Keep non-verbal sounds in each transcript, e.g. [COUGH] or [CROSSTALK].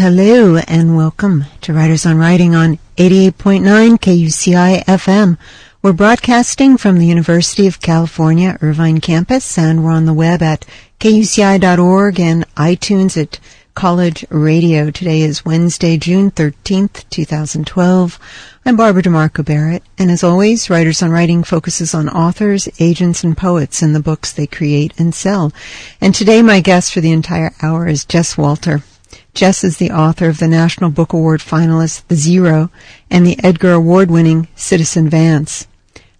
hello, and welcome to Writers on Writing on 88.9 KUCI FM. We're broadcasting from the University of California, Irvine campus, and we're on the web at kuci.org and iTunes at College Radio. Today is Wednesday, June 13th, 2012. I'm Barbara DeMarco Barrett, and as always, Writers on Writing focuses on authors, agents, and poets and the books they create and sell. And today my guest for the entire hour is Jess Walter. Jess is the author of the National Book Award finalist The Zero and the Edgar Award winning Citizen Vance.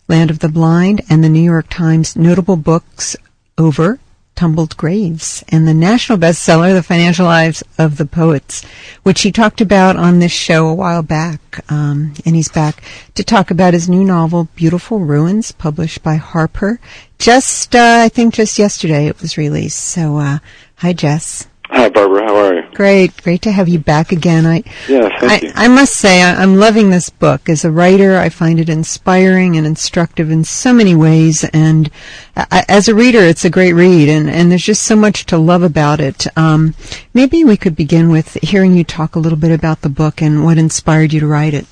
Land of the Blind and the New York Times notable books over Tumbled Graves and the national bestseller, The Financial Lives of the Poets, which he talked about on this show a while back. Um, and he's back to talk about his new novel, Beautiful Ruins, published by Harper. Just, uh, I think just yesterday it was released. So, uh, hi Jess. Hi, Barbara. How are you? Great, great to have you back again. I, yeah, thank I, you. I must say, I, am loving this book. As a writer, I find it inspiring and instructive in so many ways. And I, as a reader, it's a great read, and, and there's just so much to love about it. Um, maybe we could begin with hearing you talk a little bit about the book and what inspired you to write it.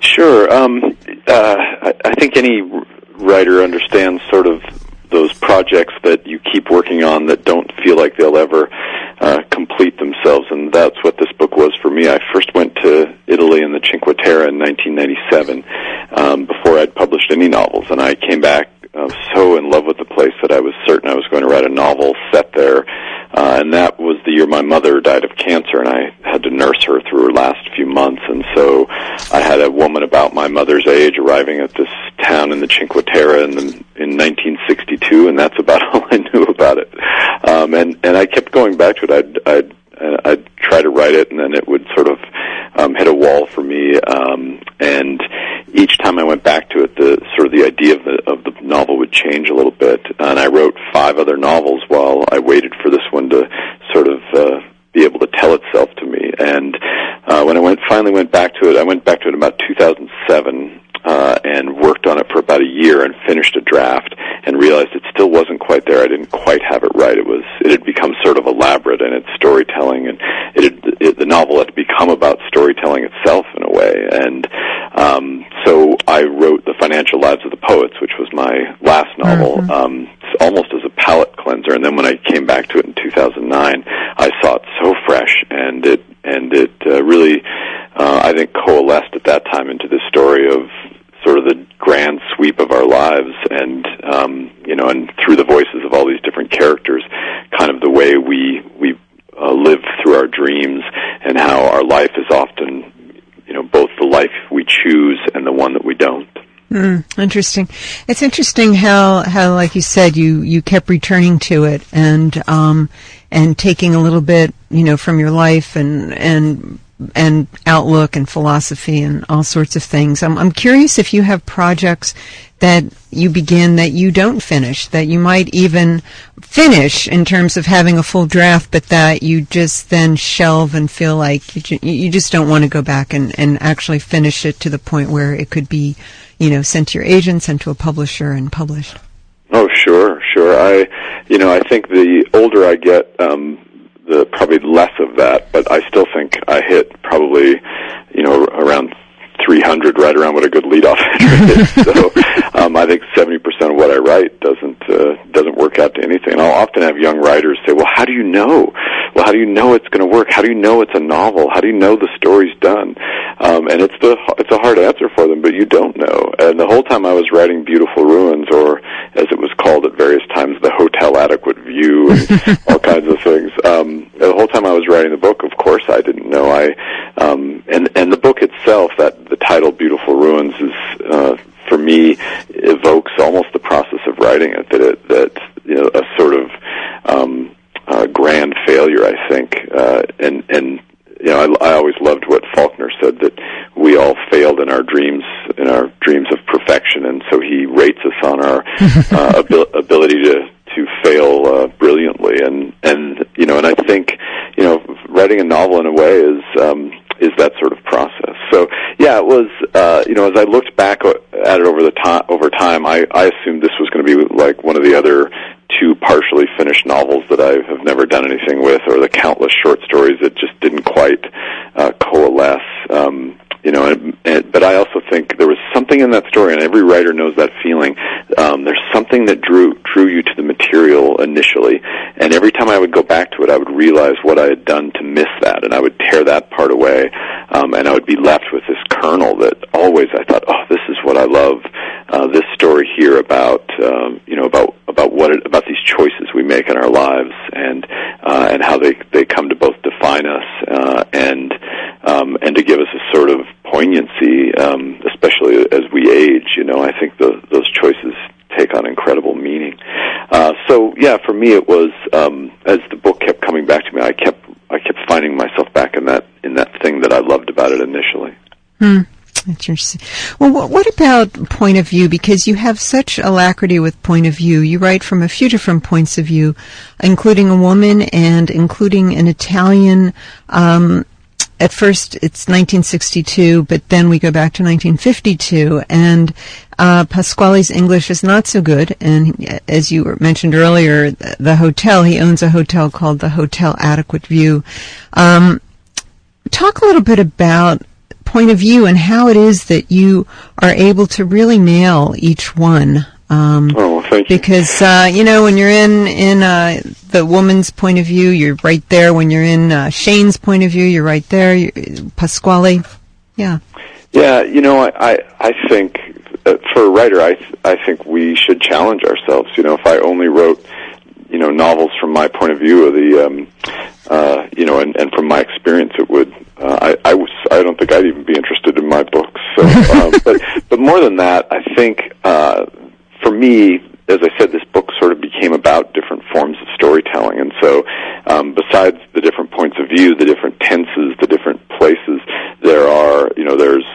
Sure. Um, uh, I, I think any writer understands sort of those projects that you keep working on that don't feel like they'll ever uh, complete themselves, and that's what this book was for me. I first went to Italy in the Cinque Terre in 1997 um, before I'd published any novels, and I came back uh, so in love with the place that I was certain I was going to write a novel set there. Uh, and that was the year my mother died of cancer, and I had to nurse her through her last few months. And so I had a woman about my mother's age arriving at this town in the Cinque Terre in, the, in 1962, and that's about [LAUGHS] all I knew about it. Um, and and I kept going back to it. I'd, I'd I'd try to write it, and then it would sort of um, hit a wall for me. Um, and each time I went back to it, the sort of the idea of the of the novel would change a little bit. And I wrote five other novels while I waited for this one to sort of uh, be able to tell itself to me. And uh, when I went finally went back to it, I went back to it about 2007 uh, and worked on it for about a year and finished a draft and realized it still wasn't quite there. I didn't quite have it right. It was it had become sort of elaborate in its storytelling, and it, had, it the novel had become about storytelling itself in a way. And um, so I wrote the Financial Lives of the Poets, which was my last novel, mm-hmm. um, almost as a palate cleanser. And then when I came back to it in 2009, I saw it so fresh, and it and it uh, really, uh, I think, coalesced at that time into this story of sort of the grand sweep of our lives and um you know and through the voices of all these different characters kind of the way we we uh, live through our dreams and how our life is often you know both the life we choose and the one that we don't Mm, interesting. It's interesting how, how, like you said, you, you kept returning to it and, um, and taking a little bit, you know, from your life and, and and outlook and philosophy and all sorts of things. I'm, I'm curious if you have projects that you begin that you don't finish, that you might even finish in terms of having a full draft, but that you just then shelve and feel like you, you just don't want to go back and, and actually finish it to the point where it could be, you know, sent to your agent, sent to a publisher, and published. Oh, sure, sure. I, you know, I think the older I get, um, the probably less of that, but I still think I hit probably, you know, around 300, right around what a good leadoff hitter is. [LAUGHS] so um, I think 70% of what I write doesn't uh, doesn't work out to anything. And I'll often have young writers say, "Well, how do you know? Well, how do you know it's going to work? How do you know it's a novel? How do you know the story's done?" Um, and it's the it's a hard answer for them, but you don't know. And the whole time I was writing Beautiful Ruins, or as it was called at various times, the Hotel Adequate View, and [LAUGHS] all kinds of things. Um, the whole time I was writing the book, of course, I didn't know. I um, and and the book itself, that the title "Beautiful Ruins" is. Uh, for me, evokes almost the process of writing it. That it, that you know, a sort of um, uh, grand failure, I think, uh, and and you know, I, I always loved what Faulkner said that we all failed in our dreams, in our dreams of perfection, and so he rates us on our [LAUGHS] uh, abil- ability to to fail uh, know, as I looked back uh, at it over the time, over time, I, I assumed this was going to be like one of the other two partially finished novels that I have never done anything with, or the countless short stories that just didn't quite uh, coalesce. Um, you know, and, and, but I also think there was something in that story, and every writer knows that feeling. Um, there's something that drew drew you to the material initially, and every time I would go back to it, I would realize what I had done to miss that, and I would tear that part away um, and I would be left with this kernel that always I thought, oh, this is what I love. Uh, this story here about um, you know about about what it, about these choices we make in our lives, and uh, and how they they come to both define us uh, and um, and to give us a sort of poignancy, um, especially as we age. You know, I think the, those choices take on incredible meaning. Uh, so yeah, for me it was um, as the book kept coming back to me, I kept I kept finding myself back in that in that thing that I loved about it initially. Hmm. Interesting. Well, what about point of view? Because you have such alacrity with point of view. You write from a few different points of view, including a woman and including an Italian um, at first it's 1962, but then we go back to 1952, and uh, Pasquale's English is not so good. And as you mentioned earlier, the hotel he owns a hotel called the Hotel Adequate View. Um, talk a little bit about point of view and how it is that you are able to really nail each one. Um, oh, thank you. Because uh, you know when you're in in uh, the woman's point of view, you're right there. When you're in uh, Shane's point of view, you're right there. You're, Pasquale, yeah. Yeah, you know, I I, I think for a writer, I I think we should challenge ourselves. You know, if I only wrote you know novels from my point of view of the um, uh, you know, and, and from my experience, it would. Uh, I, I was. I don't think I'd even be interested in my books. So, [LAUGHS] um, but but more than that, I think uh, for me, as I said, this book sort of became about different forms of storytelling. And so, um, besides the different points of view, the different tenses, the different places, there are, you know, there's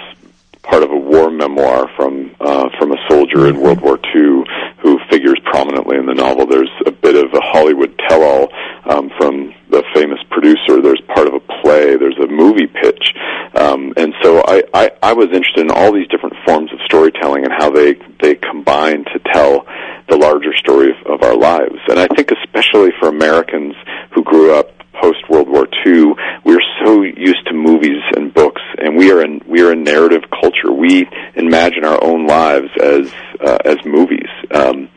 part of a war memoir from uh, from a soldier in World War II who figures prominently in the novel. There's a bit of a Hollywood tell-all um, from the famous producer. There's part of a play. There's a movie pitch, um, and so I, I I was interested in all these different forms of storytelling and how they they combine to tell the larger story of, of our lives. And I think especially for Americans who grew up post World War II, we're so used to movies and books, and we are in we are a narrative culture. We imagine our own lives as uh, as movies, um,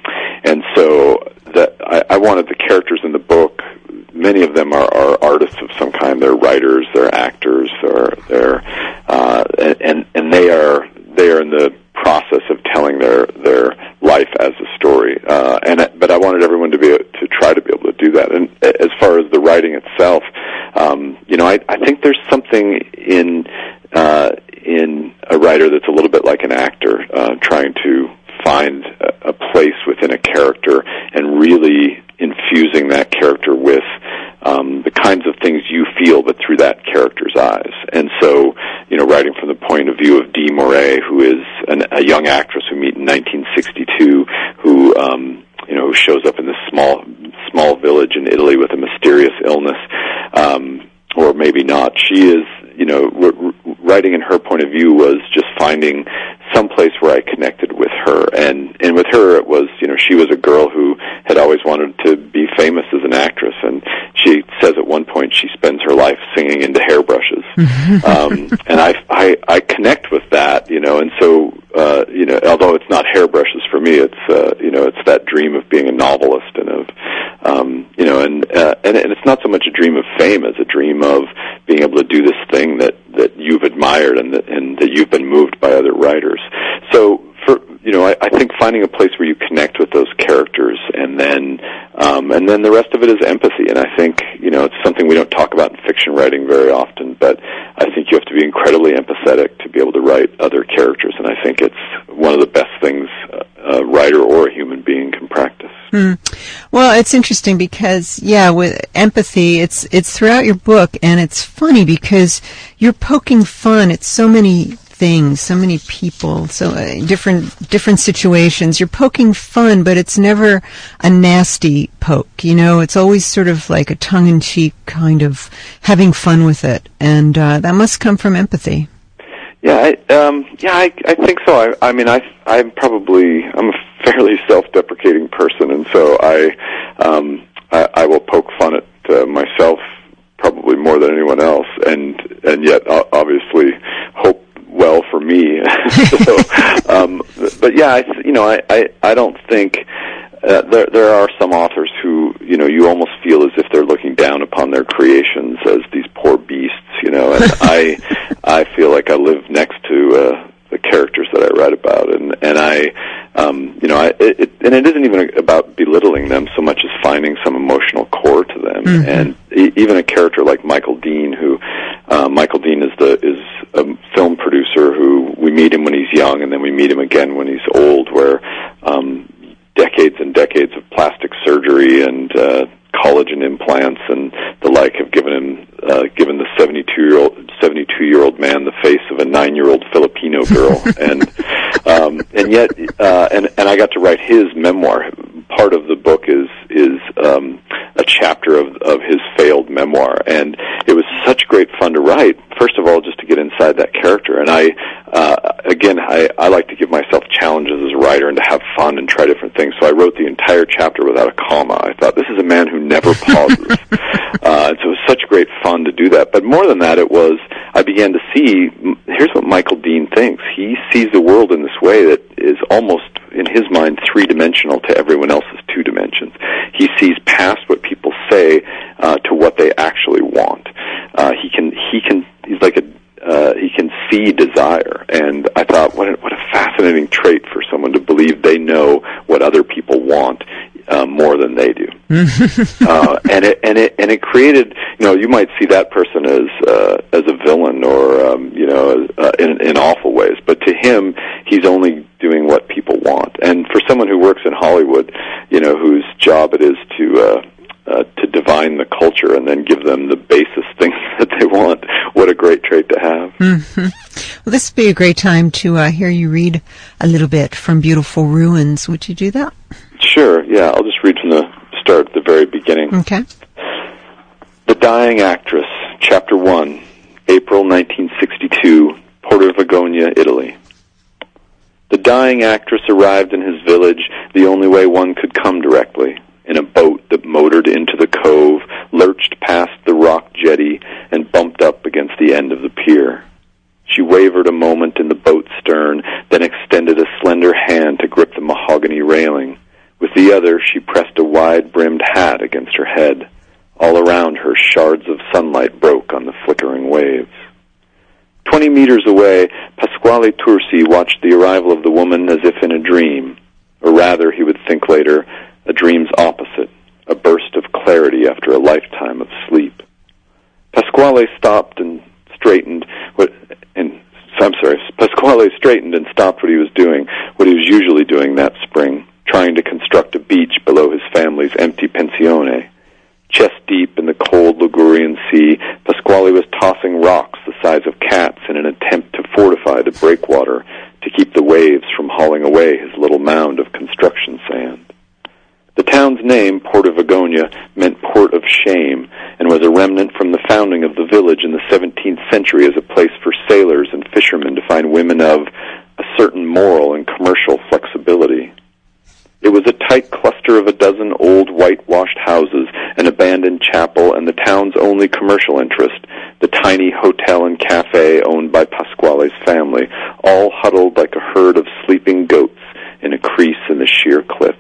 and so that I, I wanted the characters in the book. Many of them are, are artists of some kind. They're writers, they're actors, or they're uh, and and they are they are in the process of telling their their life as a story. Uh, and but I wanted everyone to be to try to be able to do that. And as far as the writing itself, um, you know, I, I think there's something in uh, in a writer that's a little bit like an actor uh, trying to find a, a place within a character and really infusing that character with um, the kinds of things you feel, but through that character's eyes. And so, you know, writing from the point of view of Dee Moray, who is an, a young actress we meet in 1962, who um, you know shows up in this small small village in Italy with a mysterious illness, um, or maybe not. She is, you know, writing in her point of view was just finding some place where I connected with her, and and with her it was, you know, she was a girl who had always wanted to be famous as an actress, and she says at one point she spends her life singing into hairbrushes, [LAUGHS] um, and I, I I connect with that, you know, and so uh, you know, although it's not hairbrushes for me, it's uh, you know, it's that dream of being a novelist and of um, you know, and, uh, and and it's not so much a dream of fame as a dream of being able to do this thing that that you've admired and that and that you've been moved by other writers. So for you know, I, I think finding a place where you connect with those characters, and then um, and then the rest of it is empathy. And I think you know it's something we don't talk about in fiction writing very often, but I think you have to be incredibly empathetic to be able to write other characters. And I think it's one of the best things a writer or a Well, it's interesting because yeah, with empathy, it's it's throughout your book, and it's funny because you're poking fun at so many things, so many people, so uh, different different situations. You're poking fun, but it's never a nasty poke. You know, it's always sort of like a tongue in cheek kind of having fun with it, and uh, that must come from empathy. Yeah, I, um, yeah, I, I think so. I, I mean, I, I'm probably I'm a fairly self-deprecating person, and so I, um, I, I will poke fun at uh, myself probably more than anyone else, and and yet uh, obviously hope well for me. [LAUGHS] so, um, but yeah, I, you know, I, I, I don't think uh, there there are some authors who you know you almost feel as if they're looking down upon their creations as these poor beasts, you know. And I [LAUGHS] I feel like I live next to uh, the characters that I write about, and and I um, you know I it, it, and it isn't even about belittling them so much as finding some emotional core to them, Mhm. and e- even a character like Michael Dean, who uh, Michael Dean is the is a film producer who we meet him when he's young, and then we meet him again when he's old, where um, decades and decades of plastic surgery and uh, collagen implants and the like have given him uh, given the 72 year old 72 year old man the face of a nine year old Filipino girl, [LAUGHS] and um, and yet uh, and and I got to write his memoir. Part of the book is is um, a chapter of of his failed memoir, and it was such great fun to write. First of all, just to get inside that character, and I uh, again I I like to give myself challenges as a writer and to have fun and try different things. So I wrote the entire chapter without a comma. I thought this is a man who never pauses, [LAUGHS] uh, and so it was such great fun to do that. But more than that, it was I began to see. Here's what Michael Dean thinks. He sees the world in this way that is almost, in his mind, three dimensional to everyone else's two dimensions. He sees past what people say uh, to what they actually want. Uh, he can. He can. He's like a. Uh, he can see desire, and I thought, what a, what a fascinating trait for someone to believe they know what other people want uh, more than they do uh, and it and it and it created you know you might see that person as uh, as a villain or um, you know uh, in in awful ways, but to him he's only doing what people want. And for someone who works in Hollywood, you know whose job it is to uh, uh, to divine the culture and then give them the basest [LAUGHS] things that they want, what a great trait to have. Well, this would be a great time to uh, hear you read a little bit from Beautiful Ruins. Would you do that? Sure, yeah, I'll just read from the start, the very beginning. Okay. The Dying Actress, Chapter 1, April 1962, Porta Vergogna, Italy. The dying actress arrived in his village the only way one could come directly, in a boat that motored into the cove, lurched past the rock jetty, and bumped up against the end of the pier. She wavered a moment in the boat's stern, then extended a slender hand to grip the mahogany railing. With the other, she pressed a wide-brimmed hat against her head. All around her, shards of sunlight broke on the flickering waves. Twenty meters away, Pasquale Tursi watched the arrival of the woman as if in a dream, or rather, he would think later, a dream's opposite, a burst of clarity after a lifetime of sleep. Pasquale stopped and straightened what, and I'm sorry, Pasquale straightened and stopped what he was doing, what he was usually doing that spring, trying to construct a beach below his family's empty pensione. Chest deep in the cold Ligurian sea, Pasquale was tossing rocks the size of cats in an attempt to fortify the breakwater to keep the waves from hauling away his little mound of construction sand. The town's name, Porta Vergogna, meant port of shame and was a remnant from the founding of the village in the 17th century as a place for sailors and fishermen to find women of a certain moral and commercial flexibility. It was a tight cluster of a dozen old whitewashed houses, an abandoned chapel, and the town's only commercial interest, the tiny hotel and cafe owned by Pasquale's family, all huddled like a herd of sleeping goats in a crease in the sheer cliffs.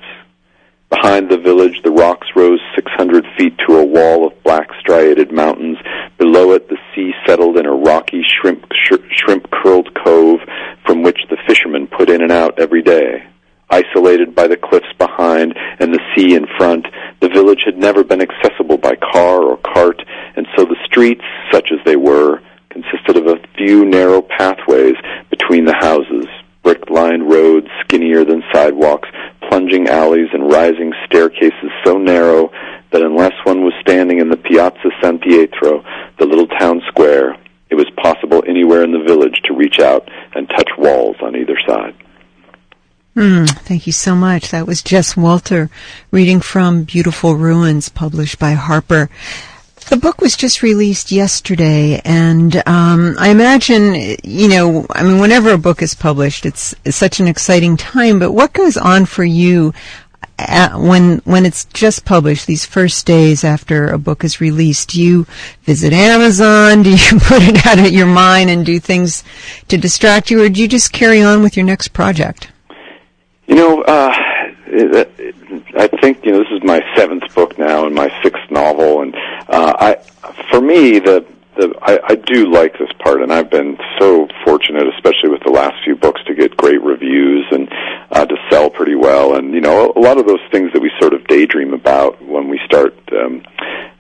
Behind the village, the rocks rose 600 feet to a wall of black striated mountains. Below it, the sea settled in a rocky shrimp sh- shrimp curled cove from which the fishermen put in and out every day. Isolated by the cliffs behind and the sea in front, the village had never been accessible by car or cart, and so the streets, such as they were, consisted of a few narrow pathways between the houses, brick-lined roads skinnier than sidewalks, plunging alleys and rising staircases so narrow that unless one was standing in the Piazza San Pietro, the little town square, it was possible anywhere in the village to reach out and touch walls on either side. Mm, thank you so much. That was Jess Walter reading from Beautiful Ruins, published by Harper. The book was just released yesterday, and um, I imagine, you know, I mean, whenever a book is published, it's, it's such an exciting time. But what goes on for you at, when when it's just published? These first days after a book is released, do you visit Amazon? Do you [LAUGHS] put it out of your mind and do things to distract you, or do you just carry on with your next project? You know, uh, I think you know this is my seventh book now and my sixth novel, and uh, I, for me, the the I, I do like this part, and I've been so fortunate, especially with the last few books, to get great reviews and uh, to sell pretty well. And you know, a lot of those things that we sort of daydream about when we start, um,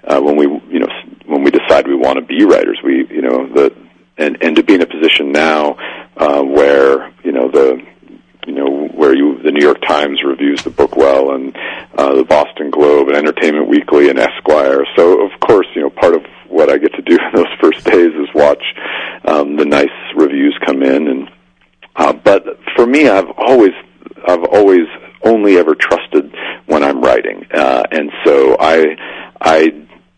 uh, when we you know, when we decide we want to be writers, we you know the and and to be in a position now uh, where you know the you know where you the New York Times reviews the book well, and uh, the Boston Globe and Entertainment Weekly and Esquire. So of course, you know, part of what I get to do [LAUGHS] in those first days is watch um, the nice reviews come in. And uh, but for me, I've always I've always only ever trusted when I'm writing, uh, and so I I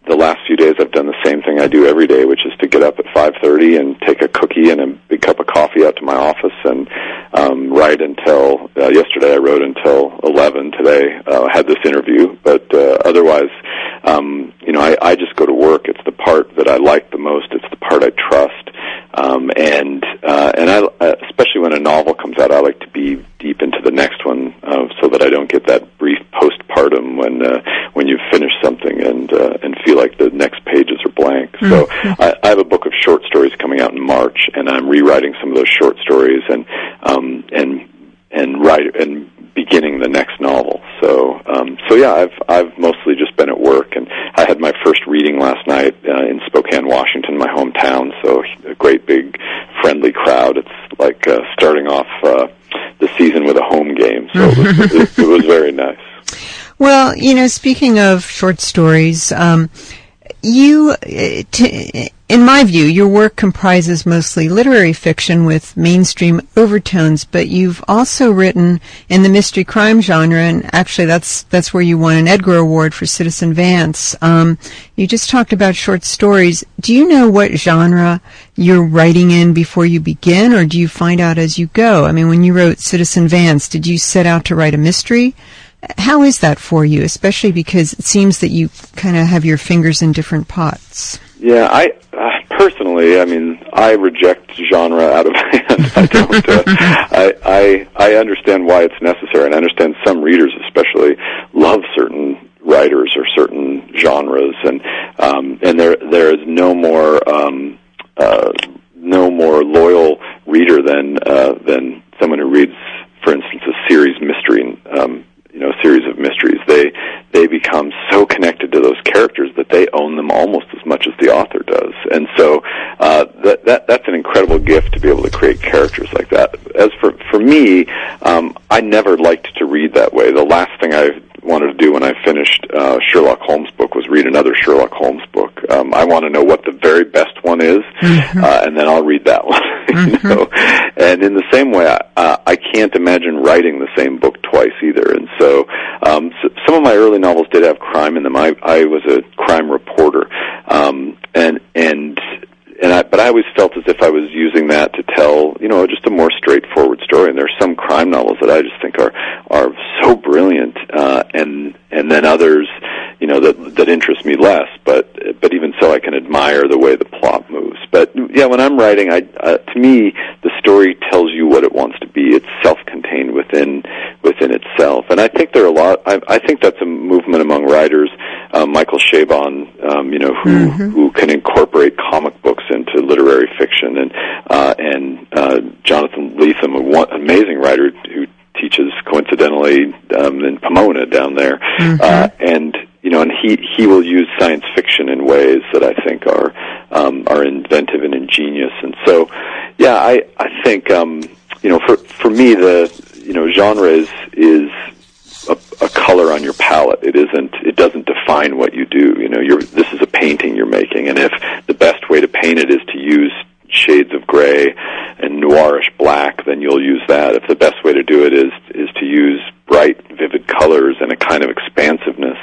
the last few days I've done the same thing I do every day, which is to get up at 5:30 and take a cookie and a big cup of coffee out to my office and um, write until. Uh, yesterday I wrote until 11. Today uh, had this interview, but uh, otherwise, um, you know, I, I just go to work. It's the part that I like the most. It's the part I trust, um, and uh, and I, uh, especially when a novel comes out, I like to be deep into the next one uh, so that I don't get that brief postpartum when uh, when you've finished something and uh, and feel like the next pages are blank. Mm-hmm. So I, I have a book of short stories coming out in March, and I'm rewriting some of those short stories and um, and and write and beginning the next novel. So um, so yeah, I've I've mostly just been at work, and I had my first reading last night uh, in Spokane, Washington, my hometown. So a great big friendly crowd. It's like uh, starting off uh, the season with a home game. So it was, it, it was very nice. Well, you know, speaking of short stories, um, you, t- in my view, your work comprises mostly literary fiction with mainstream overtones, but you've also written in the mystery crime genre, and actually that's that's where you won an Edgar Award for Citizen Vance. Um, you just talked about short stories. Do you know what genre you're writing in before you begin, or do you find out as you go? I mean, when you wrote Citizen Vance, did you set out to write a mystery? How is that for you, especially because it seems that you kind of have your fingers in different pots? Yeah, I personally, I mean, I reject genre out of [LAUGHS] hand. I don't. Uh, [LAUGHS] I, I I understand why it's necessary, and I understand some readers, especially, love certain writers or certain genres, and um, and there there is no more um, uh, no more loyal reader than uh, than someone who reads, for instance, a series mystery um, you know series of mysteries they they become so connected to those characters that they own them almost as much as the author does. And so uh, that, that that's an incredible gift to be able to create characters like that. As for for me um, I never liked to read that way. The last thing I wanted to do when I finished uh, Sherlock Holmes book was read another Sherlock Holmes book. Um, I want to know what the very best one is, mm-hmm. uh, and then I'll read that one. [LAUGHS] mm-hmm. you know? And in the same way, I, uh, I can't imagine writing the same book twice either. And so, um, so, some of my early novels did have crime in them. I, I was a crime reporter, um, and and and I, but I always felt as if I was using that to tell, you know, just a more straightforward story. And there's some crime novels that I just think are are so brilliant, uh, and and then others, you know, that that interest me less. But but even so, I can admire the way the plot moves. But yeah, when I'm writing, I uh, to me the story tells you what it wants to be. It's self-contained within within itself, and I think there are a lot. I, I think that's a movement among writers. Uh, Michael Chabon, um, you know, who mm-hmm. who can incorporate comic books into literary fiction, and uh, and uh, Jonathan Lethem, a one, amazing writer who teaches coincidentally um, in Pomona down there, mm-hmm. uh, and you know, and he he will use science fiction in ways that I think are um, are inventive and ingenious, and so yeah, I I think um, you know for for me the you know genre is is a, a color on your palette. It isn't. It doesn't define what you do. You know, you're. This is a painting you're making, and if the best way to paint it is to use shades of gray and noirish black, then you'll use that. If the best way to do it is is to use bright, vivid colors and a kind of expansiveness,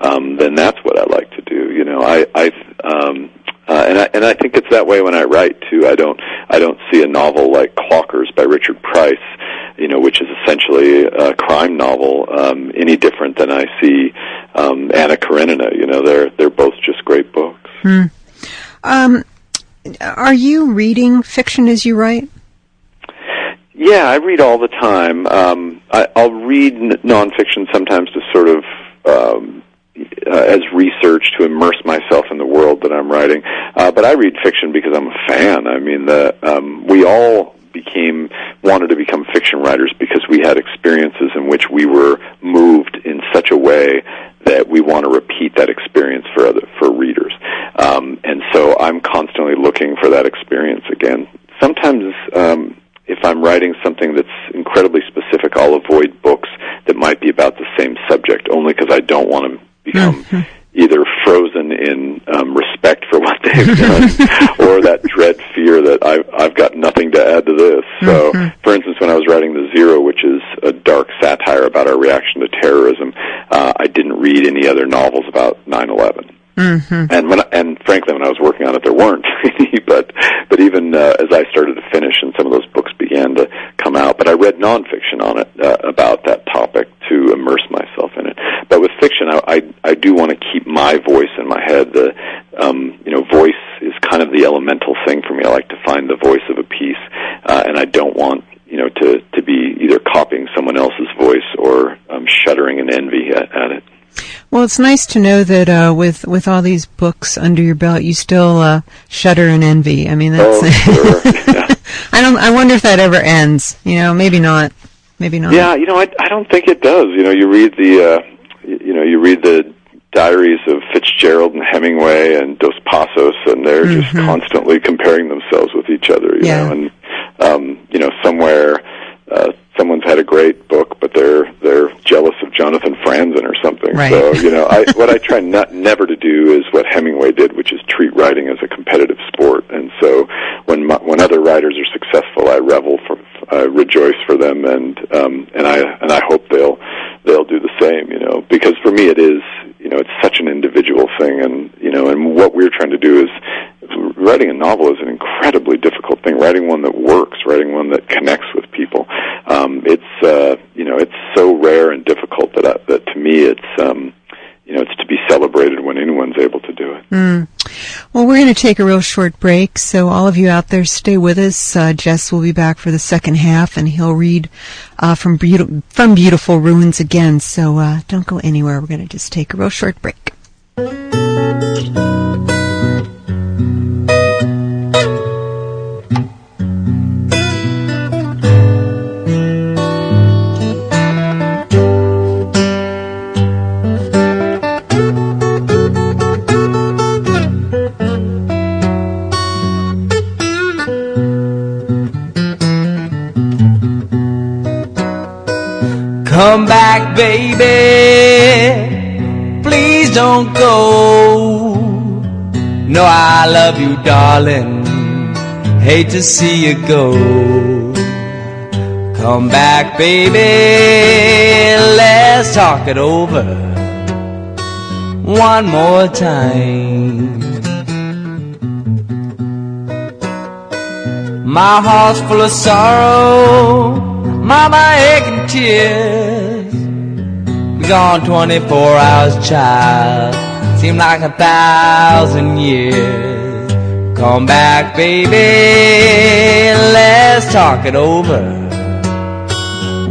um, then that's what I like to do. You know, I I um, uh, and I and I think it's that way when I write too. I don't I don't see a novel like Clockers by Richard Price, you know, which is essentially a crime novel, um, any different than I see um, Anna Karenina. You know, they're they're both just great books. Hmm. Um, are you reading fiction as you write? Yeah, I read all the time. Um, I, I'll read n- nonfiction sometimes to sort of um, uh, as research to immerse myself in the world that I'm writing. Uh, but I read fiction because I'm a fan. I mean, the um, we all became wanted to become fiction writers because we had experiences in which we were moved in such a way that we want to repeat that experience for other for. Um, and so I'm constantly looking for that experience again. Sometimes um, if I'm writing something that's incredibly specific, I'll avoid books that might be about the same subject only because I don't want to become mm-hmm. [LAUGHS] either frozen in um, respect for what they've done [LAUGHS] or that dread fear that I've, I've got nothing to add to this. So, mm-hmm. for instance, when I was writing The Zero, which is a dark satire about our reaction to terrorism, uh, I didn't read any other novels about 9/11. Mm-hmm. And when I, and frankly, when I was working on it, there weren't [LAUGHS] any. but but even uh, as I started to finish, and some of those books began to come out, but I read nonfiction on it uh, about that topic to immerse myself in it. But with fiction, I I, I do want to keep my voice in my head. The um, you know voice is kind of the elemental thing for me. I like to find the voice of a piece, uh, and I don't want you know to to be either copying someone else's voice or um, shuddering in envy at, at it. Well, it's nice to know that uh, with with all these books under your belt, you still uh, shudder and envy. I mean, that's. Oh, sure. [LAUGHS] yeah. I don't. I wonder if that ever ends. You know, maybe not. Maybe not. Yeah, you know, I I don't think it does. You know, you read the, uh, you know, you read the diaries of Fitzgerald and Hemingway and Dos Passos, and they're mm-hmm. just constantly comparing themselves with each other. You yeah. know, and um, you know, somewhere uh, someone's had a great book, but they're they're jealous of Jonathan Franzen or something. Right. So you know, I, [LAUGHS] what I try not never to do is what Hemingway did, which is treat writing as a competitive sport. And so when my, when other writers are successful, I revel for, I rejoice for them, and um, and I and I hope they'll they'll do the same. You know, because for me it is you know it's such an individual thing, and you know, and what we're trying to do is writing a novel is an incredibly difficult thing. Writing one that works, writing one that connects with people. Um, it's uh, you know it's so rare and difficult that I, that to me it's um, you know it's to be celebrated when anyone's able to do it. Mm. Well, we're going to take a real short break, so all of you out there, stay with us. Uh, Jess will be back for the second half, and he'll read uh, from, Beautiful, from Beautiful Ruins again. So uh, don't go anywhere. We're going to just take a real short break. Come back, baby. Please don't go. No, I love you, darling. Hate to see you go. Come back, baby. Let's talk it over one more time. My heart's full of sorrow Mama aching tears. Be gone 24 hours, child. Seem like a thousand years. Come back, baby. Let's talk it over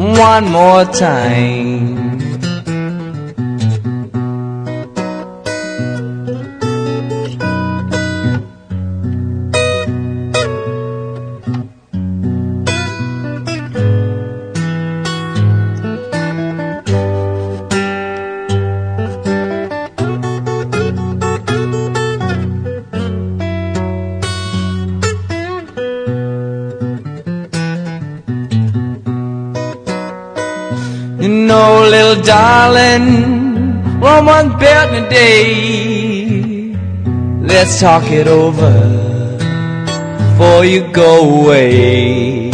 one more time. Darling, one one bet in a day. Let's talk it over before you go away.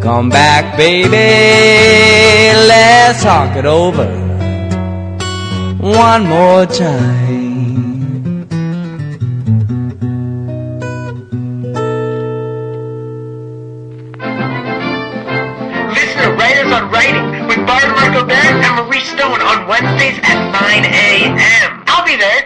Come back, baby, let's talk it over one more time. Wednesdays at 9 a.m. I'll be there.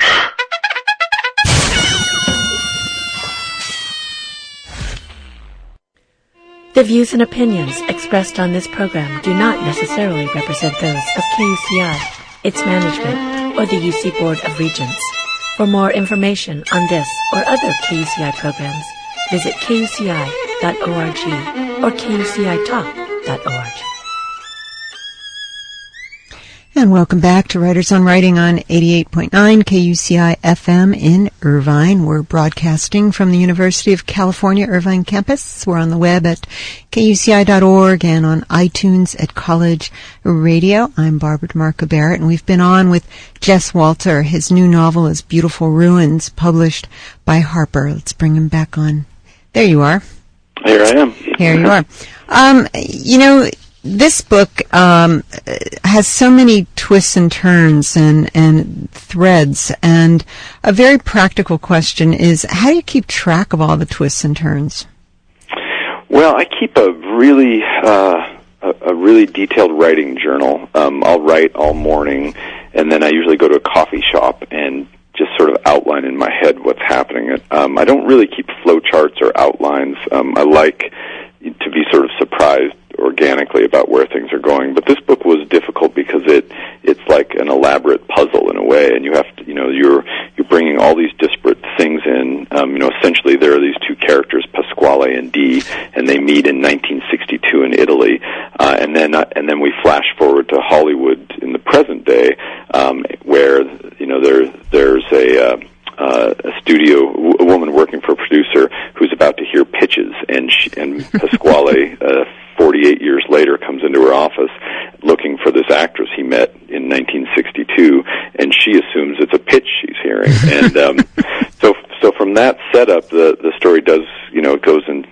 The views and opinions expressed on this program do not necessarily represent those of KUCI, its management, or the UC Board of Regents. For more information on this or other KUCI programs, visit kuci.org or kucitalk.org. And welcome back to Writers on Writing on 88.9 KUCI FM in Irvine. We're broadcasting from the University of California Irvine campus. We're on the web at kuci.org and on iTunes at College Radio. I'm Barbara DeMarco Barrett and we've been on with Jess Walter. His new novel is Beautiful Ruins, published by Harper. Let's bring him back on. There you are. Here I am. Here you are. Um, you know, this book um, has so many twists and turns and, and threads, and a very practical question is how do you keep track of all the twists and turns? Well, I keep a really uh, a, a really detailed writing journal. Um, I'll write all morning, and then I usually go to a coffee shop and just sort of outline in my head what's happening. Um, I don't really keep flowcharts or outlines. Um, I like to be sort of surprised organically about where things are going. But this book was difficult because it it's like an elaborate puzzle in a way, and you have to you know you're you're bringing all these disparate things in. Um, you know, essentially there are these two characters, Pasquale and Dee, and they meet in 1962 in Italy, uh, and then uh, and then we flash forward to Hollywood in the present day, um, where you know there there's a uh, uh, a studio, a woman working for a producer who's about to hear pitches, and she, and [LAUGHS] Pasquale, uh, 48 years later, comes into her office looking for this actress he met in 1962, and she assumes it's a pitch she's hearing, [LAUGHS] and um, so so from that setup, the the story does you know it goes in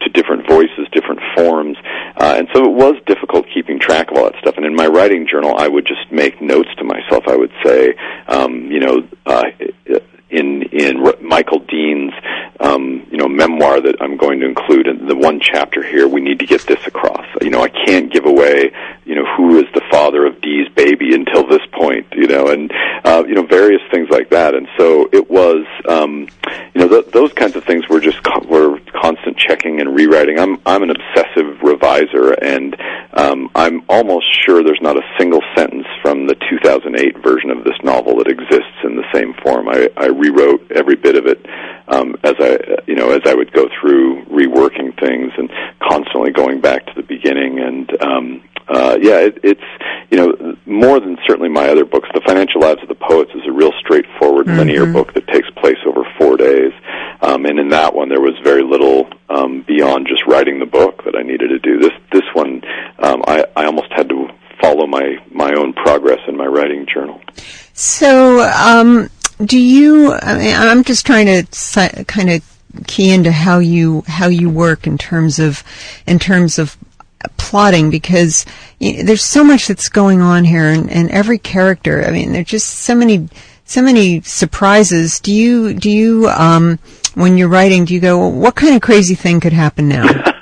to different voices, different forms, uh, and so it was difficult keeping track of all that stuff. And in my writing journal, I would just make notes to myself. I would say, um, you know, uh, in in Michael Dean's um, you know memoir that I'm going to include in the one chapter here. We need to get this across. You know, I can't give away you know who is the father of Dee's baby until this point. You know, and uh, you know various things like that. And so it was um, you know th- those kinds of things were just co- were constant checking and rewriting. I'm I'm an obsessive reviser, and um, I'm almost sure there's not a single sentence from the 2008 version of this novel that exists in the same form. I, I rewrote every bit of it um, as I, you know, as I would go through reworking things and constantly going back to the beginning. And um, uh, yeah, it, it's you know more than certainly my other books. The Financial Lives of the Poets is a real straightforward Mhm. linear book that takes place over four days. Um, and in that one, there was very little um, beyond just writing the book that I needed to do. This this one, um, I, I almost had to follow my my own progress in my writing journal. So, um, do you? I mean, I'm just trying to kind of key into how you how you work in terms of in terms of plotting because you know, there's so much that's going on here, and, and every character. I mean, there's just so many so many surprises. Do you do you um, when you're writing? Do you go, well, what kind of crazy thing could happen now? [LAUGHS]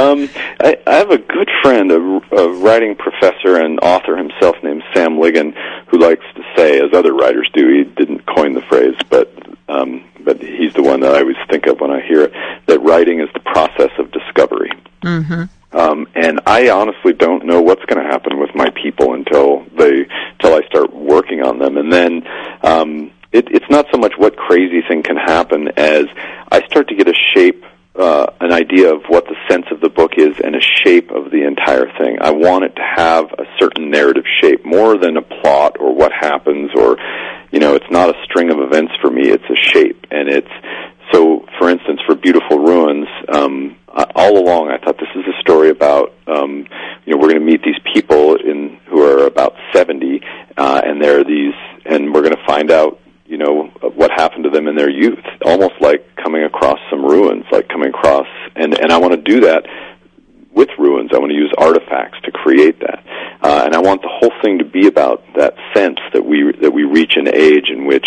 Um, I, I have a good friend, a, a writing professor and author himself named Sam Ligon, who likes to say, as other writers do, he didn't coin the phrase, but um, but he's the one that I always think of when I hear it, that writing is the process of discovery. mm-hmm. Um, and I honestly don't know what's going to happen with my people until they, until I start working on them. And then, um, it, it's not so much what crazy thing can happen as I start to get a shape, uh, an idea of what the sense of the book is and a shape of the entire thing. I want it to have a certain narrative shape more than a plot or what happens or, you know, it's not a string of events for me. It's a shape and it's, so, for instance, for Beautiful Ruins, um, all along I thought this is a story about, um, you know, we're going to meet these people in who are about 70, uh, and they're these, and we're going to find out, you know, what happened to them in their youth, almost like coming across some ruins, like coming across, and and I want to do that with ruins. I want to use artifacts to create that, uh, and I want the whole thing to be about that sense that we that we reach an age in which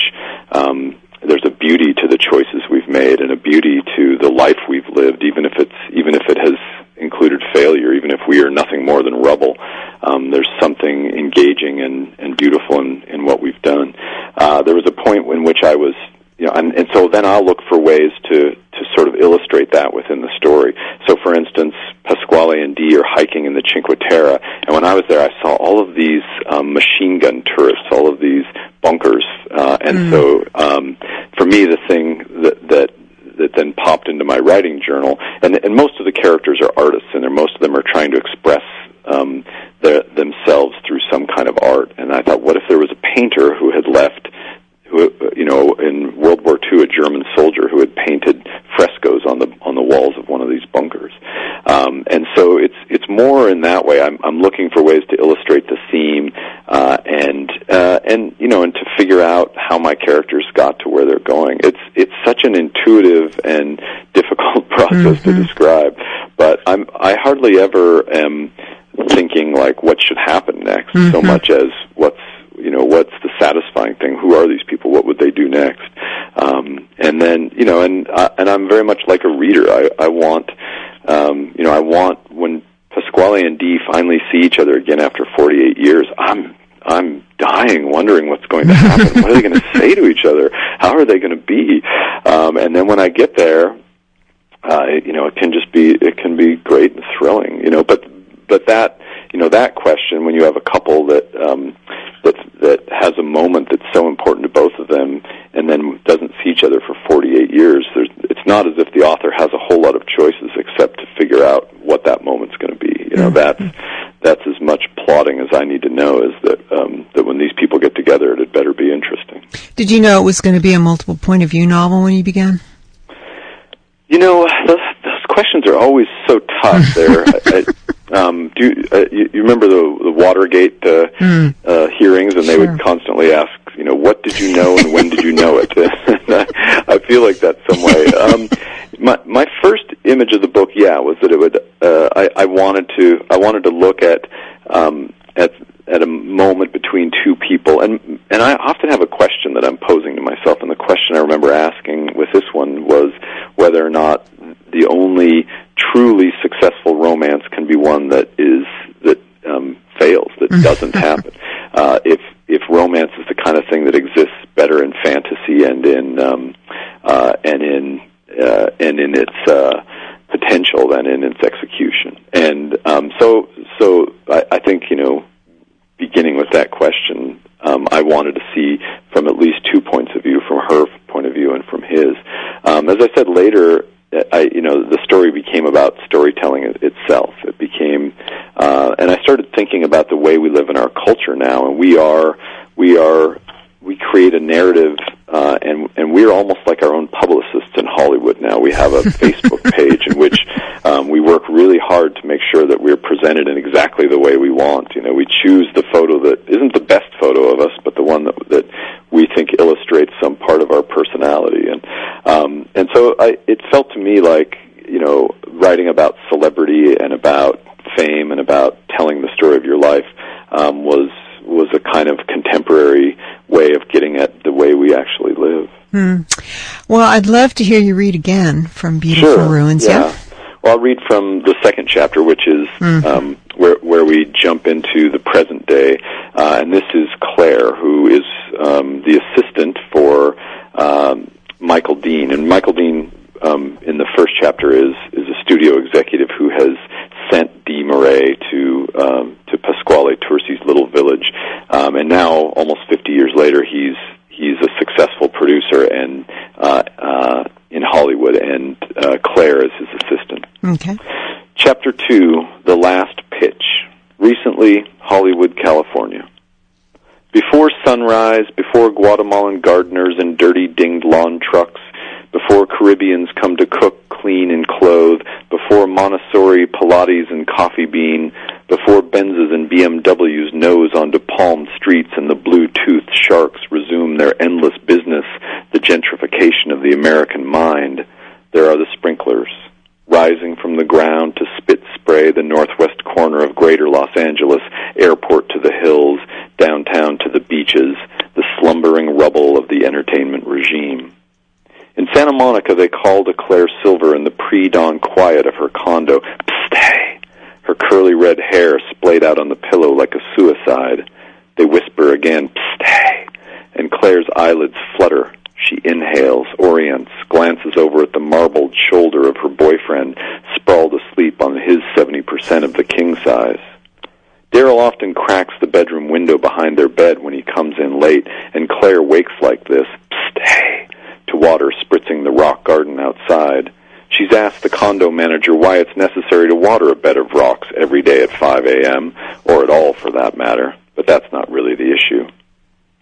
um, there's a beauty to the choices we've made and a beauty to the life we've lived, even if it's even if it has included failure, even if we are nothing more than rubble. Um, there's something engaging and, and beautiful in, in what we've done. Uh, there was a point in which I was, you know, and, and so then I'll look for ways to to sort of illustrate that within the story. So, for instance, Pasquale and Dee are hiking in the Cinque Terre, and when I was there, I saw all of these um, machine gun tourists, all of these bunkers, uh, and mm. so um, for me, the thing that that that then popped into my writing journal, and and most of the characters are artists, and most of them are trying to express um, their, themselves through some kind of art. And I thought, what if there was a painter who had left who you know, in World War II, a German soldier who had painted frescoes on the on the walls of one of these bunkers. Um, and so it's it's more in that way. I'm I'm looking for ways to illustrate the theme, uh, and uh, and you know, and to figure out how my characters got to where they're going. It's it's such an intuitive and difficult [LAUGHS] process to describe, but I'm I hardly ever am thinking like what should happen next so much as what's you know what's the satisfying thing? Who are these people? What would they do next? Um and then you know and uh, and I'm very much like a reader. I I want um you know I want when Pasquale and Dee finally see each other again after 48 years I'm I'm dying wondering what's going to happen. What are they going [LAUGHS] to say to each other? How are they going to be? Um and then when I get there uh, it, you know, it can just be it can be great and thrilling, you know. But but that you know that question when you have a couple that um, that that has a moment that's so important to both of them, and then doesn't see each other for 48 years. There's it's not as if the author has a whole lot of choices except to figure out what that moment's going to be. You know, that's that's as much plotting as I need to know is that um, that when these people get together, it had better be interesting. Did you know it was going to be a multiple point of view novel when you began? You know, those, those questions are always so tough. [LAUGHS] There, I, I, um, do you, uh, you, you remember the, the Watergate uh, uh, hearings, and they Sure. would constantly ask, you know, what did you know and when did you know it? I, [LAUGHS] I feel like that some way. [LAUGHS] Um, my my first image of the book, yeah, was that it would. Uh, I, I wanted to. I wanted to look at um, at at a moment between two people, and and I often have a question that I'm posing to myself, and the question I remember asking with this one was whether or not the only truly successful romance can be one that is that um, fails, that doesn't happen. [LAUGHS] Uh, if if romance is the kind of thing that exists better in fantasy and in um, uh, and in uh, and in its uh, potential than in its execution, and um, so so I, I think you know beginning with that question, um, I wanted to see from at least two points of view, from her point of view and from his. Um, as I said later, I, you know, the story became about storytelling it- itself. It became, uh, and I started thinking about the way we live in our culture now, and we are, we are, we create a narrative, uh, and and we're almost like our own publicists in Hollywood now. We have a [LAUGHS] Facebook page in which um, we work really hard to make sure that we're presented in exactly the way we want. You know, we choose the photo that isn't the best photo of us, but the one that that we think illustrates some part of our personality. And um, and so I, it felt to me like you know writing about celebrity and about fame and about telling the story of your life um, was was a kind of contemporary way of getting at the way we actually live. Well, I'd love to hear you read again from Beautiful Sure. Ruins. Yeah. Well, I'll read from the second chapter, which is um, where where we jump into the present day, uh, and this is Claire, who is um, the assistant for um, Michael Dean, and Michael Dean um, in the first chapter is is a studio executive who has sent Dee Moray to um, to Pasquale Tursi's little village, um, and now almost 50 years later, he's he's a successful producer and uh, uh, in Hollywood, and uh, Claire is his assistant. Okay. Chapter 2 The Last Pitch. Recently, Hollywood, California. Before sunrise, before Guatemalan gardeners and dirty dinged lawn trucks, before Caribbeans come to cook, clean, and clothe, before Montessori, Pilates, and Coffee Bean, before Benzes and BMWs nose onto palm streets and the blue-toothed sharks resume their endless business, the gentrification of the American mind, there are the sprinklers rising from the ground to spit spray the northwest corner of greater Los Angeles, airport to the hills, downtown to the beaches, the slumbering rubble of the entertainment regime. In Santa Monica, they call to Claire Silver in the pre-dawn quiet of her condo, Psst, hey! Her curly red hair splayed out on the pillow like a suicide. They whisper again, Psst, hey! And Claire's eyelids flutter. She inhales, orients, glances over at the marbled shoulder of her boyfriend, sprawled asleep on his 70% of the king size. Daryl often cracks the bedroom window behind their bed when he comes in late, and Claire wakes like this, psst, hey, to water spritzing the rock garden outside. She's asked the condo manager why it's necessary to water a bed of rocks every day at 5 a.m., or at all for that matter, but that's not really the issue.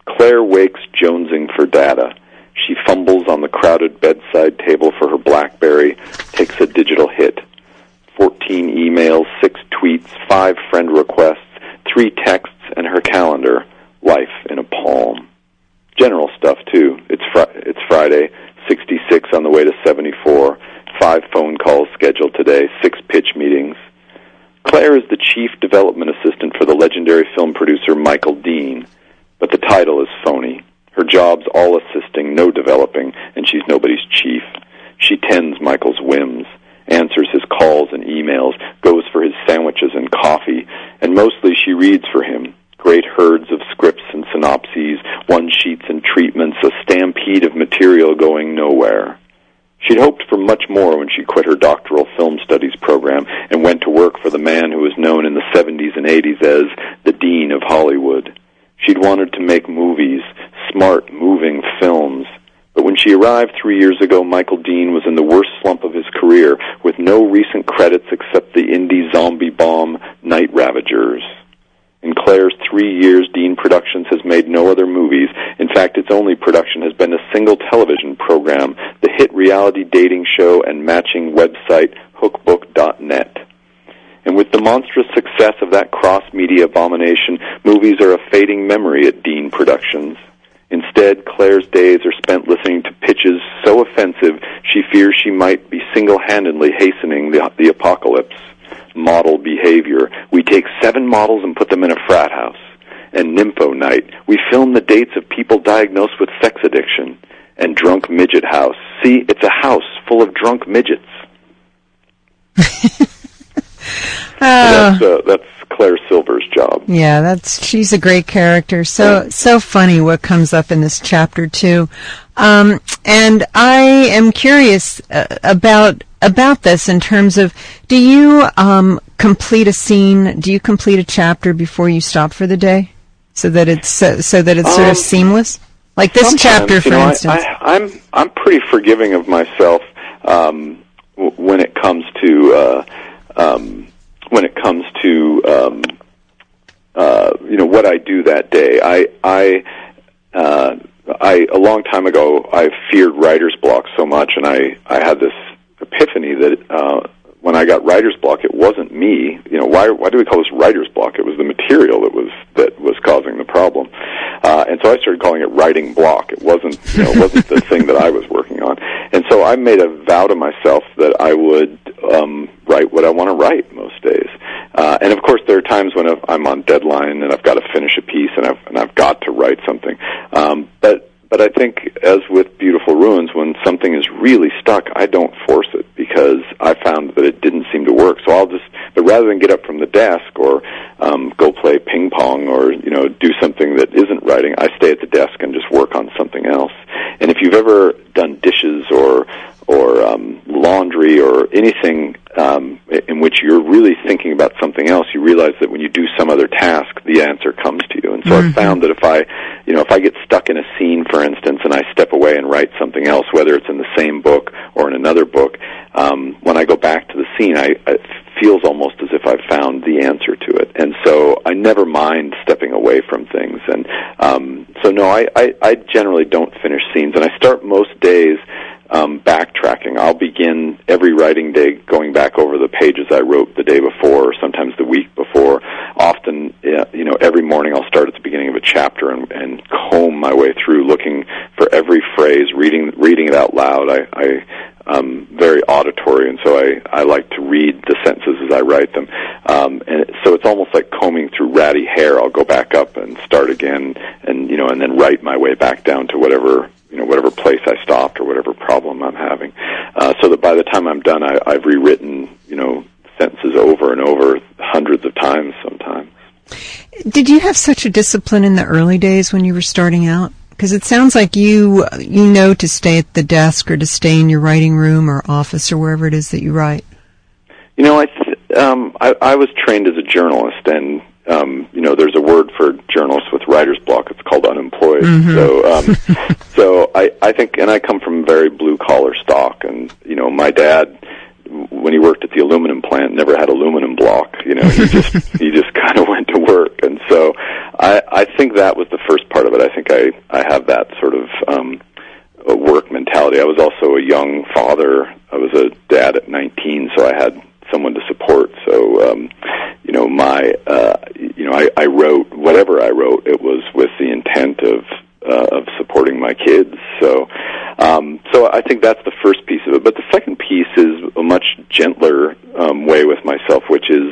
Claire wakes jonesing for data. She fumbles on the crowded bedside table for her Blackberry, takes a digital hit. 14 emails, 6 tweets, 5 friend requests, 3 texts, and her calendar. Life in a palm. General stuff, too. It's, fr- it's Friday, 66 on the way to 74 five phone calls scheduled today, six pitch meetings. Claire is the chief development assistant for the legendary film producer Michael Dean, but the title is phony. Her job's all assisting, no developing, and she's nobody's chief. She tends Michael's whims, answers his calls and emails, goes for his sandwiches and coffee, and mostly she reads for him. Great herds of scripts and synopses, one sheets and treatments, a stampede of material going nowhere. She'd hoped for much more when she quit her doctoral film studies program and went to work for the man who was known in the 70s and 80s as the Dean of Hollywood. She'd wanted to make movies, smart, moving films. But when she arrived three years ago, Michael Dean was in the worst slump of his career, with no recent credits except the indie zombie bomb Night Ravagers. In Claire's three years, Dean Productions has made no other movies. In fact, its only production has been a single television program, the hit reality dating show and matching website hookbook.net. And with the monstrous success of that cross-media abomination, movies are a fading memory at Dean Productions. Instead, Claire's days are spent listening to pitches so offensive she fears she might be single-handedly hastening the, the apocalypse model behavior. We take seven models and put them in a frat house. And Nympho Night. We film the dates of people diagnosed with sex addiction. And Drunk Midget House. See, it's a house full of drunk midgets. [LAUGHS] Uh, that's, uh, that's Claire Silver's job. Yeah, that's she's a great character. So so funny what comes up in this chapter too. Um, and I am curious uh, about about this in terms of do you um, complete a scene? Do you complete a chapter before you stop for the day, so that it's so, so that it's sort Um, of seamless? Like this chapter, you for know, I- instance. I, I'm I'm pretty forgiving of myself um, w- when it comes to uh, um, when it comes to um, uh, you know what I do that day. I I uh, I a long time ago I feared writer's block so much, and I I had this epiphany that uh, when I got writer's block, it wasn't me. You know, why why do we call this writer's block? It was the material that was that was causing the problem, uh, and so I started calling it writing block. It wasn't you know it wasn't the thing that I was working on, and so I made a vow to myself that I would um, write what I want to write most days. Uh, and of course, there are times when I'm on deadline and I've got to finish a piece and I've and I've got to write something. Um, but but I think, as with Beautiful Ruins, when something is really stuck, I don't force it because I found that it didn't seem to work. So I'll just, but rather than get up from the desk or um, go play ping pong or you know do something that isn't writing, I stay at the desk and just work on something else. And if you've ever done dishes or or um, laundry or anything um, in which you're really thinking about something else, you realize that when you do some other task, the answer comes to you. And so I've found that if I, you know, if I get stuck in a scene, for instance, and I step away and write something else, whether it's in the same book or in another book, um, when I go back to the scene, I, it feels almost as if I've found the answer to it. And so I never mind stepping away from things. And um, so, no, I, I, I generally don't finish scenes, and I start most days um, backtracking. I'll begin every writing day going back over the pages I wrote the day before, or sometimes the week before. Often, you know, every morning I'll start at the beginning of a chapter and, and comb my way through, looking for every phrase, reading reading it out loud. I, I um, very auditory, and so I, I like to read the sentences as I write them. Um, and it, so it's almost like combing through ratty hair. I'll go back up and start again, and you know, and then write my way back down to whatever know whatever place I stopped or whatever problem I'm having, uh, so that by the time I'm done, I, I've rewritten you know sentences over and over hundreds of times sometimes. Did you have such a discipline in the early days when you were starting out? Because it sounds like you you know to stay at the desk or to stay in your writing room or office or wherever it is that you write. You know, I th- um, I, I was trained as a journalist, and um, you know, there's a word for journalists with writer's block. It's called unemployed. So, um, [LAUGHS] so I, I think, and I come from very blue collar stock, and you know, my dad when he worked at the aluminum plant never had aluminum block you know he just [LAUGHS] he just kind of went to work. And so i i think that was the first part of it. I think i i have that sort of um work mentality. I was also a young father. I was a dad at 19 so i had someone to support. So um you know my uh know i i wrote whatever i wrote it was with the intent of uh, of supporting my kids. So, um, so I think that's the first piece of it. But the second piece is a much gentler um, way with myself, which is,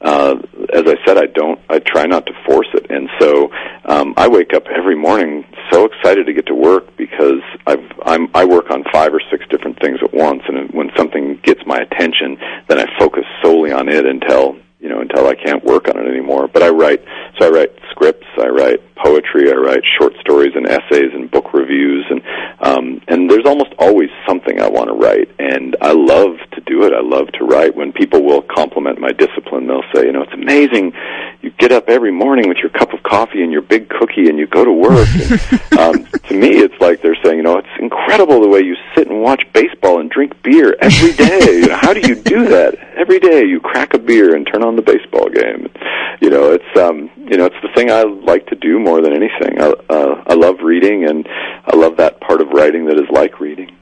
uh, as I said, I don't, I try not to force it, and so um, I wake up every morning so excited to get to work because I've, I'm, I work on five or six different things at once, and when something gets my attention, then I focus solely on it until you know until I can't work on it anymore. But I write, so I write scripts, I write poetry, I write short stories and essays and book reviews, and um, and there's almost always something I want to write, and I love to do it. I love to write. When people will compliment my discipline, they'll say, you know, it's amazing. You get up every morning with your cup of coffee and your big cookie, and you go to work. and, [LAUGHS] um, to me, it's like they're saying, you know, it's incredible the way you sit and watch baseball and drink beer every day. you [LAUGHS] know, how do you do that every day? You crack a beer and turn on the baseball game. You know, it's um, you know, it's the thing I like to do more than anything. I, uh, I love reading, and I love that part of writing that is like reading.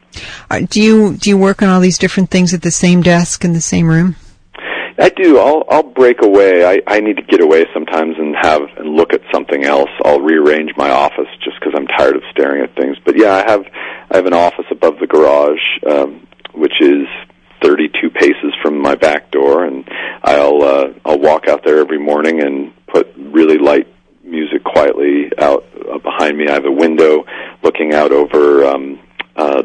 Uh, do you do you work on all these different things at the same desk in the same room? I do. I'll I'll break away. I I need to get away sometimes and have and look at something else. I'll rearrange my office just because I'm tired of staring at things. But yeah, I have I have an office above the garage, um, which is 32 paces from my back door, and I'll uh, I'll walk out there every morning and put really light music quietly out uh, behind me. I have a window looking out over um, uh,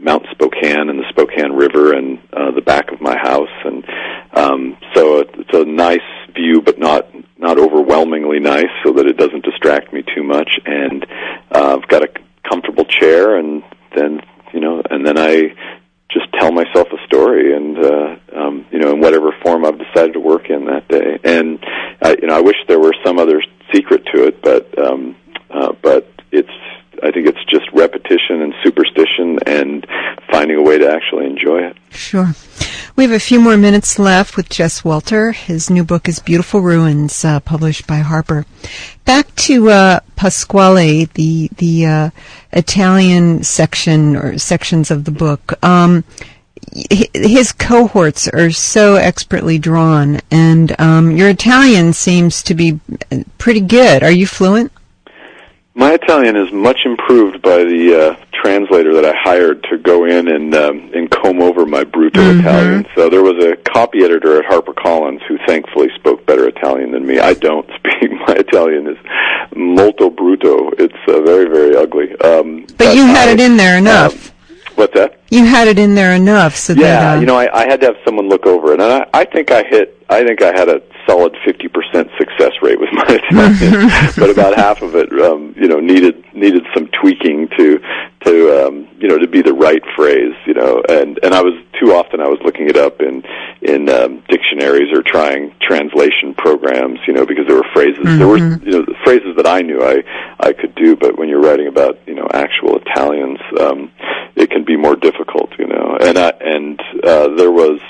Mount Spokane and the Spokane River and uh, the back of my house, and um, so it's a nice view, but not not overwhelmingly nice, so that it doesn't distract me too much. And uh, I've got a comfortable chair, and then you know, and then I just tell myself a story, and uh, um, you know, in whatever form I've decided to work in that day. And I, you know, I wish there were some other secret to it, but um, uh, but it's I think it's just repetition and superstition and finding a way to actually enjoy it. Sure. We have a few more minutes left with Jess Walter. His new book is Beautiful Ruins, uh, published by Harper. Back to uh, Pasquale, the the uh, Italian section or sections of the book. Um, his cohorts are so expertly drawn, and um, your Italian seems to be pretty good. Are you fluent? My Italian is much improved by the uh, translator that I hired to go in and um, and comb over my brutal Mhm. Italian. So there was a copy editor at HarperCollins who thankfully spoke better Italian than me. I don't [LAUGHS] speak. My Italian is molto bruto. It's uh, very very ugly. Um, But you had I- it in there enough. um, what's that? you had it in there enough so Yeah, that uh, you know, I, I had to have someone look over it, and I, I think I hit. I think I had a solid fifty percent success rate with [LAUGHS] my Italian, [LAUGHS] but about half of it, um, you know, needed needed some tweaking to to um, you know to be the right phrase, you know, and and I was too often I was looking it up in in um, dictionaries or trying translation programs, you know, because there were phrases there were you know phrases that I knew I I could do, but when you're writing about you know actual Italians, um, it can be more difficult, you know. And I, and uh, there was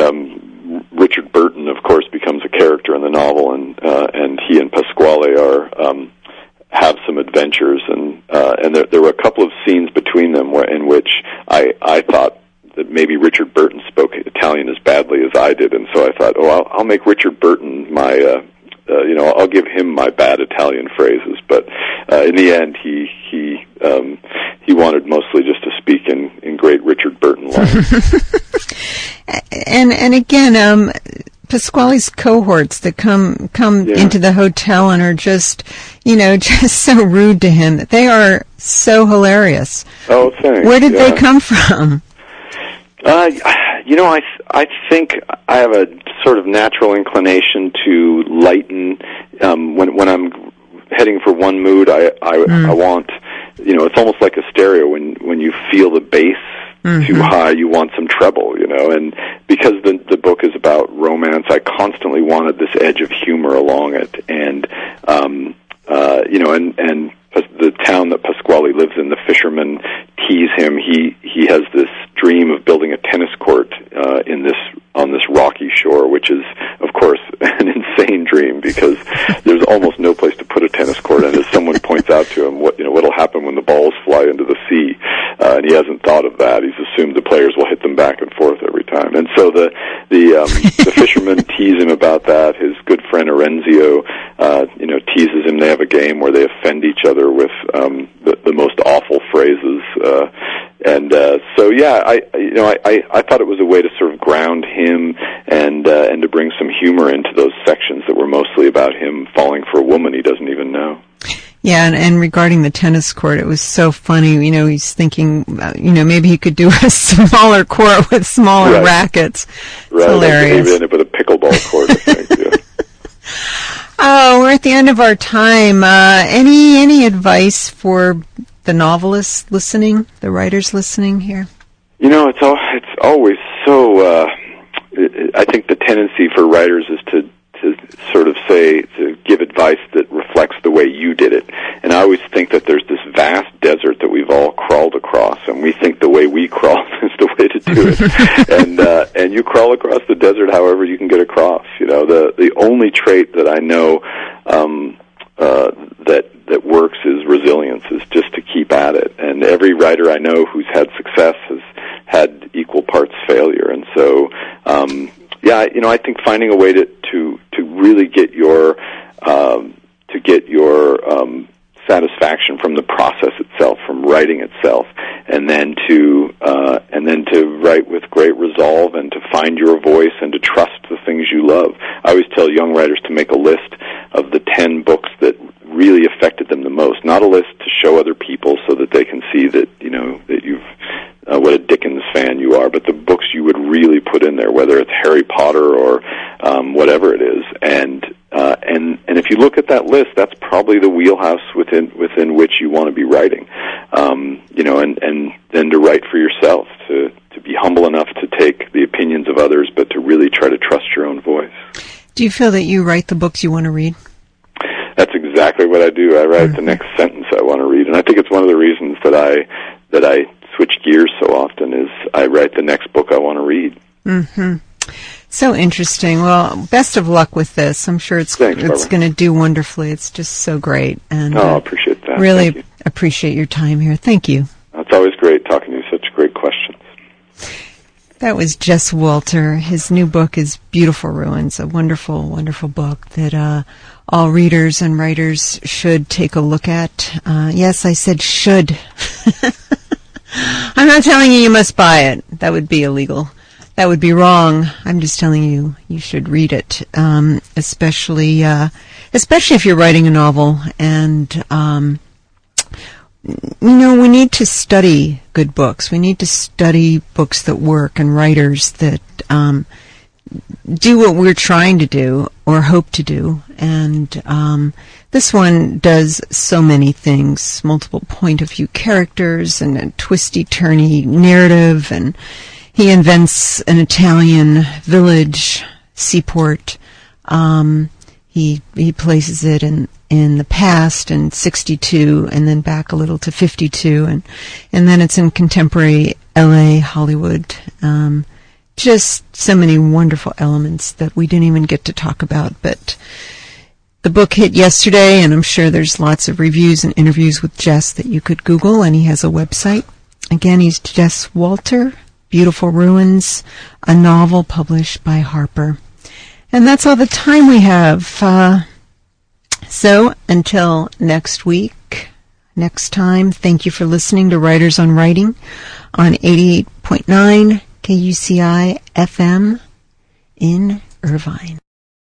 um, Richard Burton, of course, becomes a character in the novel, and uh, and he and Pasquale are. Um, have some adventures and uh, and there, there were a couple of scenes between them where in which I I thought that maybe Richard Burton spoke Italian as badly as I did, and so I thought, oh, I'll, I'll make Richard Burton my. Uh, uh, you know, I'll give him my bad Italian phrases, but uh, in the end, he he um, he wanted mostly just to speak in in great Richard Burton [LAUGHS] lines. and and again um Pasquale's cohorts that come come Yeah. into the hotel and are just you know [LAUGHS] just so rude to him they are so hilarious oh, thanks. where did Yeah. they come from Uh, you know, I I think I have a sort of natural inclination to lighten um, when when I'm heading for one mood. I I, I want you know, it's almost like a stereo when when you feel the bass mm-hmm. too high, you want some treble, you know. And because the the book is about romance, I constantly wanted this edge of humor along it, and um, uh, you know, and and the town that Pasquale lives in, the fishermen tease him. He he has this dream of building a tennis court uh, in this on this rocky shore, which is course, [LAUGHS] an insane dream because there's almost no place to put a tennis court. And as someone [LAUGHS] points out to him, what you know, what'll happen when the balls fly into the sea? Uh, and he hasn't thought of that. He's assumed the players will hit them back and forth every time. And so the the um, [LAUGHS] the fishermen tease him about that. His good friend Orenzio, uh, you know, teases him. They have a game where they offend each other with um, the, the most awful phrases. Uh, and uh, so, yeah, I you know I, I thought it was a way to sort of ground him and uh, and to bring some humor into those sections that were mostly about him falling for a woman he doesn't even know. Yeah, and, and regarding the tennis court, it was so funny. You know, he's thinking, uh, you know, maybe he could do [LAUGHS] a smaller court with smaller Right. rackets. It's Right, hilarious. Maybe up with a pickleball court. I think, yeah. [LAUGHS] Oh, we're at the end of our time. Uh, any any advice for the novelists listening, the writers listening here? You know, it's all it's always so. Uh, I think the tendency for writers is to to sort of say to give advice that reflects the way you did it, and I always think that there's this vast desert that we've all crawled across, and we think the way we [LAUGHS] crawl is the way to do it, [LAUGHS] and uh, and you crawl across the desert however you can get across. You know, the the only trait that I know. Um, uh, that that works is resilience, is just to keep at it. And every writer I know who's had success has had equal parts failure. And so, um, yeah, you know, I think finding a way to to to really get your um, to get your um, satisfaction from the process itself, from writing itself, and then to uh, and then to write with great resolve and to find your voice and to trust the things you love. I always tell young writers to make a list of the ten books that really affected them the most, not a list to show other people so that they can see that you know that you've uh, what a Dickens fan you are, but the books you would really put in there, whether it's Harry Potter or um, whatever it is, and uh, and and if you look at that list, that's probably the wheelhouse within within which you want to be writing, um, you know, and and then to write for yourself, to to be humble enough to take the opinions of others, but to really try to trust your own voice. Do you feel that you write the books you want to read? Exactly what I do. I write the next sentence I want to read, and I think it's one of the reasons that I that I switch gears so often is I write the next book I want to read. Hmm. So interesting. Well, best of luck with this. I'm sure it's Thanks, it's going to do wonderfully. It's just so great, and Oh, I uh, appreciate that. really you. appreciate your time here. Thank you. It's always great talking to you. Such great questions. That was Jess Walter. His new book is Beautiful Ruins, a wonderful, wonderful book that uh, all readers and writers should take a look at. Uh, yes, I said should. [LAUGHS] I'm not telling you you must buy it. That would be illegal. That would be wrong. I'm just telling you you should read it, um, especially uh, especially if you're writing a novel and. Um, you know, we need to study good books. We need to study books that work and writers that um, do what we're trying to do or hope to do. And um, this one does so many things: multiple point of view characters and a twisty, turny narrative, and he invents an Italian village seaport. Um, he he places it in in the past in 62 and then back a little to 52 and and then it's in contemporary LA Hollywood um just so many wonderful elements that we didn't even get to talk about. But the book hit yesterday and I'm sure there's lots of reviews and interviews with Jess that you could google and he has a website. Again he's Jess Walter Beautiful Ruins a novel published by Harper and that's all the time we have. Uh, so until next week, next time, thank you for listening to Writers on Writing on 88.9 KUCI FM in Irvine.